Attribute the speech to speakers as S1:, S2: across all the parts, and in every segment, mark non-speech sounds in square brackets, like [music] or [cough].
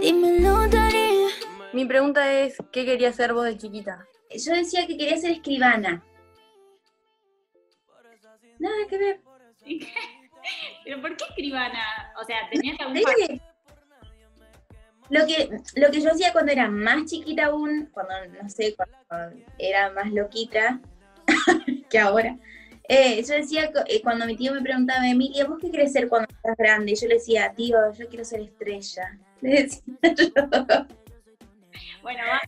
S1: Dímelo.
S2: Mi pregunta es, ¿qué quería ser vos de chiquita?
S3: Yo decía que quería ser escribana. Nada que ver. [laughs]
S4: ¿Pero por qué escribana? O sea, ¿tenías algún
S3: Sí. Lo que, lo que yo hacía cuando era más chiquita aún, cuando, no sé, cuando era más loquita [laughs] que ahora, eh, yo decía, eh, cuando mi tío me preguntaba, Emilia, ¿vos qué querés ser cuando estás grande? Y yo le decía, tío, yo quiero ser estrella. Le decía yo.
S4: Bueno, va.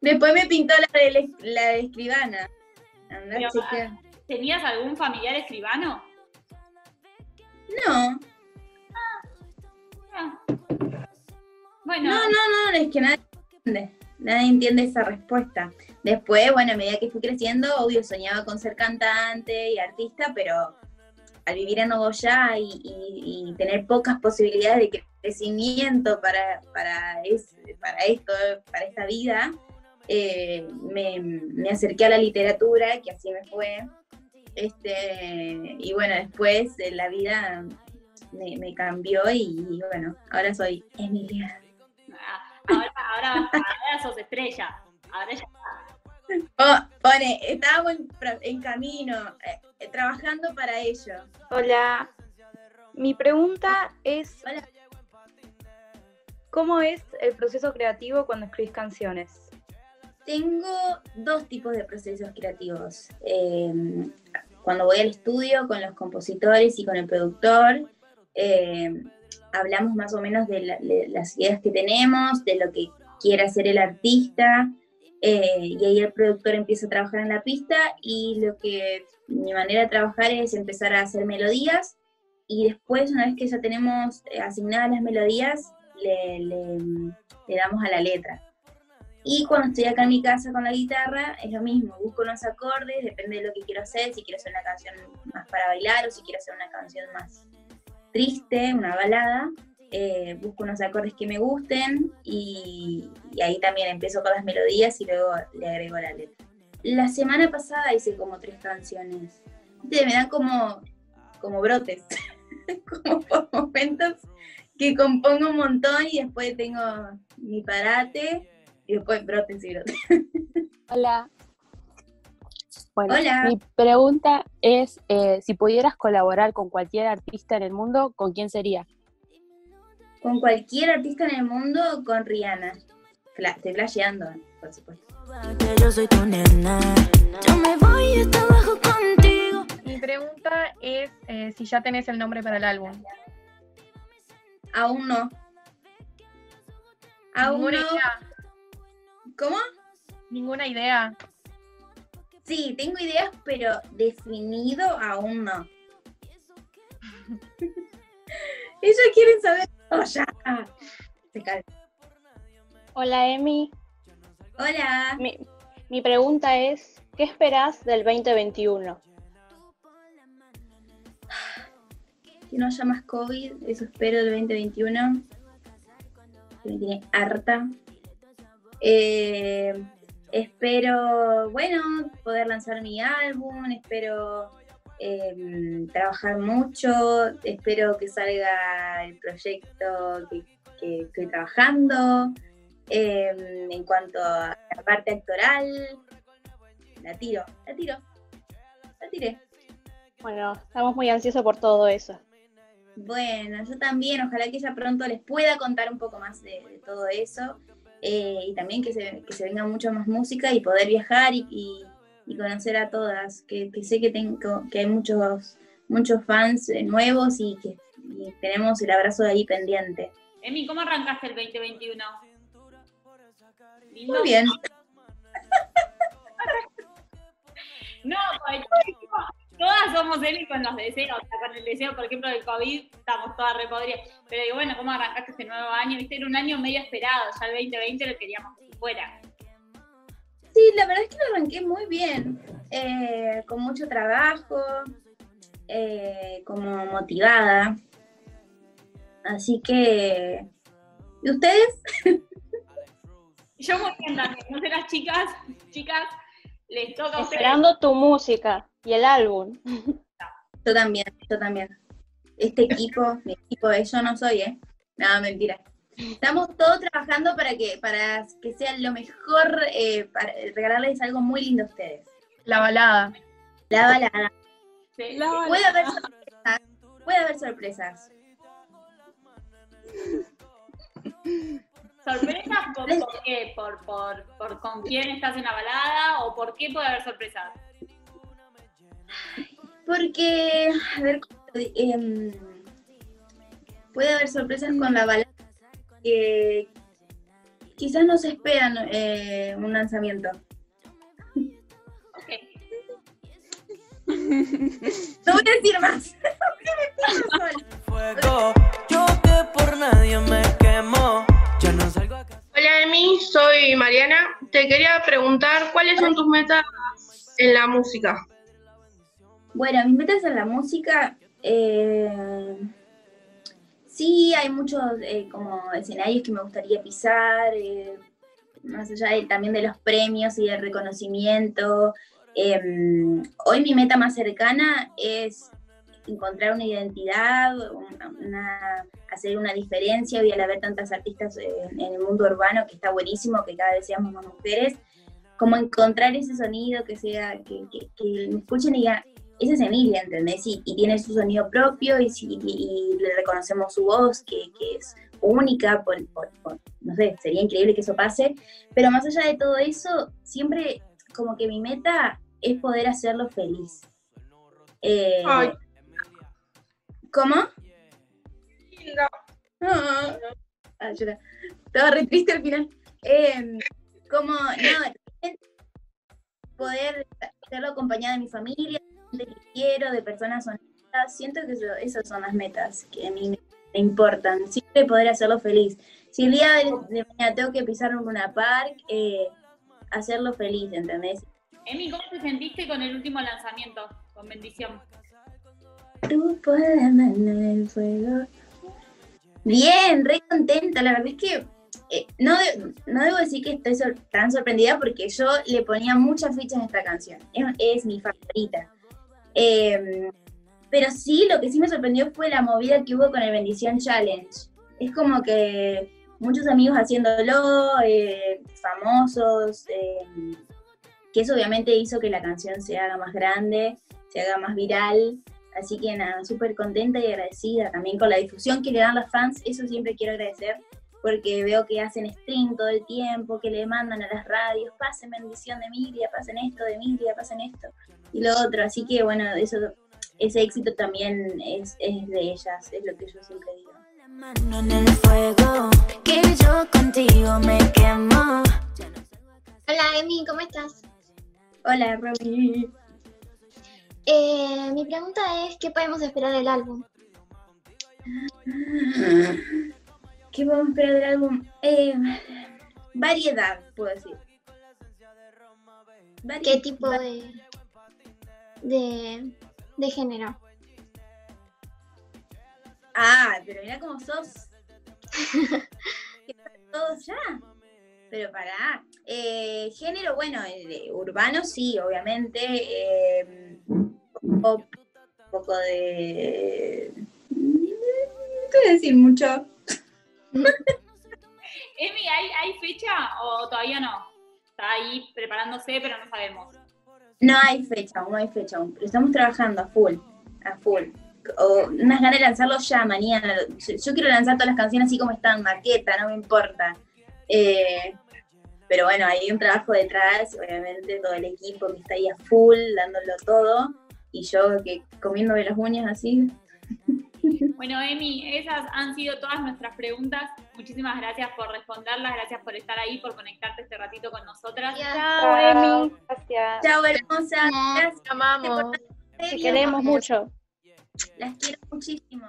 S3: Después me pintó la de, la de escribana. Andá a
S4: Pero,
S3: chequear.
S4: ¿Tenías algún familiar escribano?
S3: No,
S4: Ah. Bueno,
S3: no, no, no, es que nadie entiende. Nadie entiende esa respuesta. Después, bueno, a medida que fui creciendo, obvio, soñaba con ser cantante y artista, pero al vivir en Nogoyá y, y- tener pocas posibilidades de crecimiento para, para, para esto, para esta vida, eh, me, me acerqué a la literatura, que así me fue. Este, y bueno, después eh, la vida me, me cambió y, bueno, ahora soy Emilia.
S4: ah, ahora, ahora, ahora sos estrella. Ahora ya
S3: Oh, pone, estábamos en, camino, eh, eh, trabajando para ello.
S5: Hola. Mi pregunta es,
S3: Hola.
S5: ¿cómo es el proceso creativo cuando escribís canciones?
S3: Tengo dos tipos de procesos creativos. Eh, cuando voy al estudio con los compositores y con el productor, eh, hablamos más o menos de, la- de las ideas que tenemos, de lo que quiere hacer el artista, eh, y ahí el productor empieza a trabajar en la pista y lo que mi manera de trabajar es empezar a hacer melodías y después, una vez que ya tenemos eh, asignadas las melodías, le- le- le damos a la letra. Y cuando estoy acá en mi casa con la guitarra, es lo mismo, busco unos acordes, depende de lo que quiero hacer, si quiero hacer una canción más para bailar o si quiero hacer una canción más triste, una balada, eh, busco unos acordes que me gusten y, y ahí también empiezo con las melodías y luego le agrego la letra. La semana pasada hice como tres canciones. Viste, Me dan como, como brotes, [laughs] como por momentos que compongo un montón y después tengo mi parate y después brotes y brotes.
S6: Hola. Bueno,
S3: Hola.
S6: mi pregunta es, eh, si pudieras colaborar con cualquier artista en el mundo, ¿con quién sería?
S3: Con cualquier artista en el mundo, con Rihanna. Fla- estoy flasheando, por supuesto.
S1: Yo soy tu nena. Yo me voy y trabajo contigo.
S2: Mi pregunta es eh, si ya tenés el nombre para el álbum.
S3: Aún no. Aún
S2: Ninguna
S3: no.
S2: idea.
S3: ¿Cómo?
S2: Ninguna idea.
S3: Sí, tengo ideas, pero definido aún no. [laughs] Ellos quieren saber. Oh, ya. Se cae.
S7: Hola Emi,
S3: Hola.
S7: mi, mi pregunta es, ¿qué esperás del 2021?
S3: Que no haya más COVID, eso espero del 2021. Que me tiene harta. Eh, espero, bueno, poder lanzar mi álbum, espero eh, trabajar mucho, espero que salga el proyecto que, que estoy trabajando. Eh, en cuanto a la parte actoral, la tiro, la tiro, la tiré.
S7: Bueno, estamos muy ansiosos por todo eso.
S3: Bueno, yo también, ojalá que ella pronto les pueda contar un poco más de, de todo eso eh, y también que se, que se venga mucho más música y poder viajar y, y- y conocer a todas, que, que sé que, tengo, que hay muchos, muchos fans nuevos y que y tenemos el abrazo de ahí pendiente.
S4: Emi, ¿cómo arrancaste el 2021? ¿Lindo?
S3: Muy bien, [laughs]
S4: No, porque todas somos Emi con los deseos, o sea, con el deseo, por ejemplo, del COVID, estamos todas repodridas. Pero digo, bueno, ¿cómo arrancaste este nuevo año? Viste, era un año medio esperado, ya el 2020 lo queríamos que fuera.
S3: Sí, la verdad es que lo arranqué muy bien, eh, con mucho trabajo, eh, como motivada. Así que, ¿y ustedes?
S4: Yo muy bien también, no sé las chicas, chicas, les toca a ustedes.
S7: Esperando tu música y el álbum.
S3: Yo también, yo también. Este equipo, mi equipo, eh, yo no soy, ¿eh? Nada, mentira. Estamos todos trabajando para que, para que sea lo mejor, eh, para regalarles algo muy lindo a ustedes.
S2: La balada.
S3: La balada.
S4: Sí.
S3: Puede haber sorpresas. Puede haber sorpresas.
S4: ¿Sorpresas por, por qué? ¿Por, por, por con quién estás en la balada? ¿O por qué puede haber sorpresas?
S3: Porque, a ver, em, puede haber sorpresas con la balada que quizás no se esperan eh, un lanzamiento.
S4: Ok. [laughs]
S3: No voy a decir más.
S8: fuego. Yo que por nadie me quemo. Ya no salgo a casa.
S9: Hola Emi, soy Mariana. Te quería preguntar cuáles son tus metas en la música.
S3: Bueno, mis metas en la música, eh, sí, hay muchos eh, como escenarios que me gustaría pisar, eh, más allá de- también de los premios y del reconocimiento. Em, hoy mi meta más cercana es encontrar una identidad, hacer una diferencia. Hoy al haber tantas artistas en, en el mundo urbano, que está buenísimo, que cada vez seamos más mujeres, como encontrar ese sonido que sea, que, que me escuchen y digan, esa es Emilia, ¿entendés? Y, y tiene su sonido propio y, y- y le reconocemos su voz, que, que es única, por, por- por- no sé, sería increíble que eso pase, pero más allá de todo eso, siempre como que mi meta es poder hacerlo feliz. Eh,
S9: Ay.
S3: ¿Cómo?
S9: Linda.
S3: Ah, ah. Estaba re triste al final. Eh, como, no, poder hacerlo acompañada de mi familia, quiero, de personas honestas. Siento que eso- esas son las metas que a mí me, importan. Siempre poder hacerlo feliz. Si el día de, mañana tengo que pisar un Luna Park, eh, hacerlo feliz, ¿entendés?
S4: Emi, ¿cómo te sentiste con el último lanzamiento? Con bendición.
S3: Tú puedes el fuego. Bien, re contenta. La verdad es que eh, no, de- no debo decir que estoy sor- tan sorprendida porque yo le ponía muchas fichas a esta canción. Es, es mi favorita. Eh, pero sí, lo que sí me sorprendió fue la movida que hubo con el Bendición Challenge. Es como que muchos amigos haciéndolo, eh, famosos, eh, que eso obviamente hizo que la canción se haga más grande, se haga más viral. Así que nada, súper contenta y agradecida también con la difusión que le dan los fans. Eso siempre quiero agradecer porque veo que hacen stream todo el tiempo, que le mandan a las radios, pasen bendición de Emilia, pasen esto de Emilia, pasen esto y lo otro. Así que bueno, eso, ese éxito también es, es de ellas, es lo que yo siempre digo.
S1: La mano en el fuego, que yo contigo me quemo.
S10: Hola Emi, ¿cómo estás?
S3: Hola, Romy.
S10: Eh, mi pregunta es, ¿qué podemos esperar del álbum? [laughs]
S3: ¿Qué podemos esperar del álbum? Eh, variedad, puedo decir. Vari-
S10: ¿Qué tipo de, de, de género?
S3: Ah, pero mira cómo sos. [laughs] Todos ya. Pero para. Eh, género, bueno, el de urbano sí, obviamente. eh, pop, un poco de. No a decir mucho. [laughs]
S4: Emi, ¿hay, ¿hay fecha o todavía no? Está ahí preparándose, pero no sabemos.
S3: No hay fecha, no hay fecha pero estamos trabajando a full, a full. O unas ganas de lanzarlo ya mañana. Yo, yo quiero lanzar todas las canciones así como están, maqueta, no me importa. Eh, pero bueno, hay un trabajo detrás, obviamente todo el equipo que está ahí a full, dándolo todo, y yo que comiéndome las uñas así.
S4: Bueno, Emi, esas han sido todas nuestras preguntas. Muchísimas gracias por responderlas, gracias por estar ahí, por conectarte este ratito con nosotras.
S7: Chao, Emi. Gracias.
S3: Chao, hermosa. Gracias.
S9: Te amamos.
S7: Te queremos mucho.
S3: Las quiero muchísimo.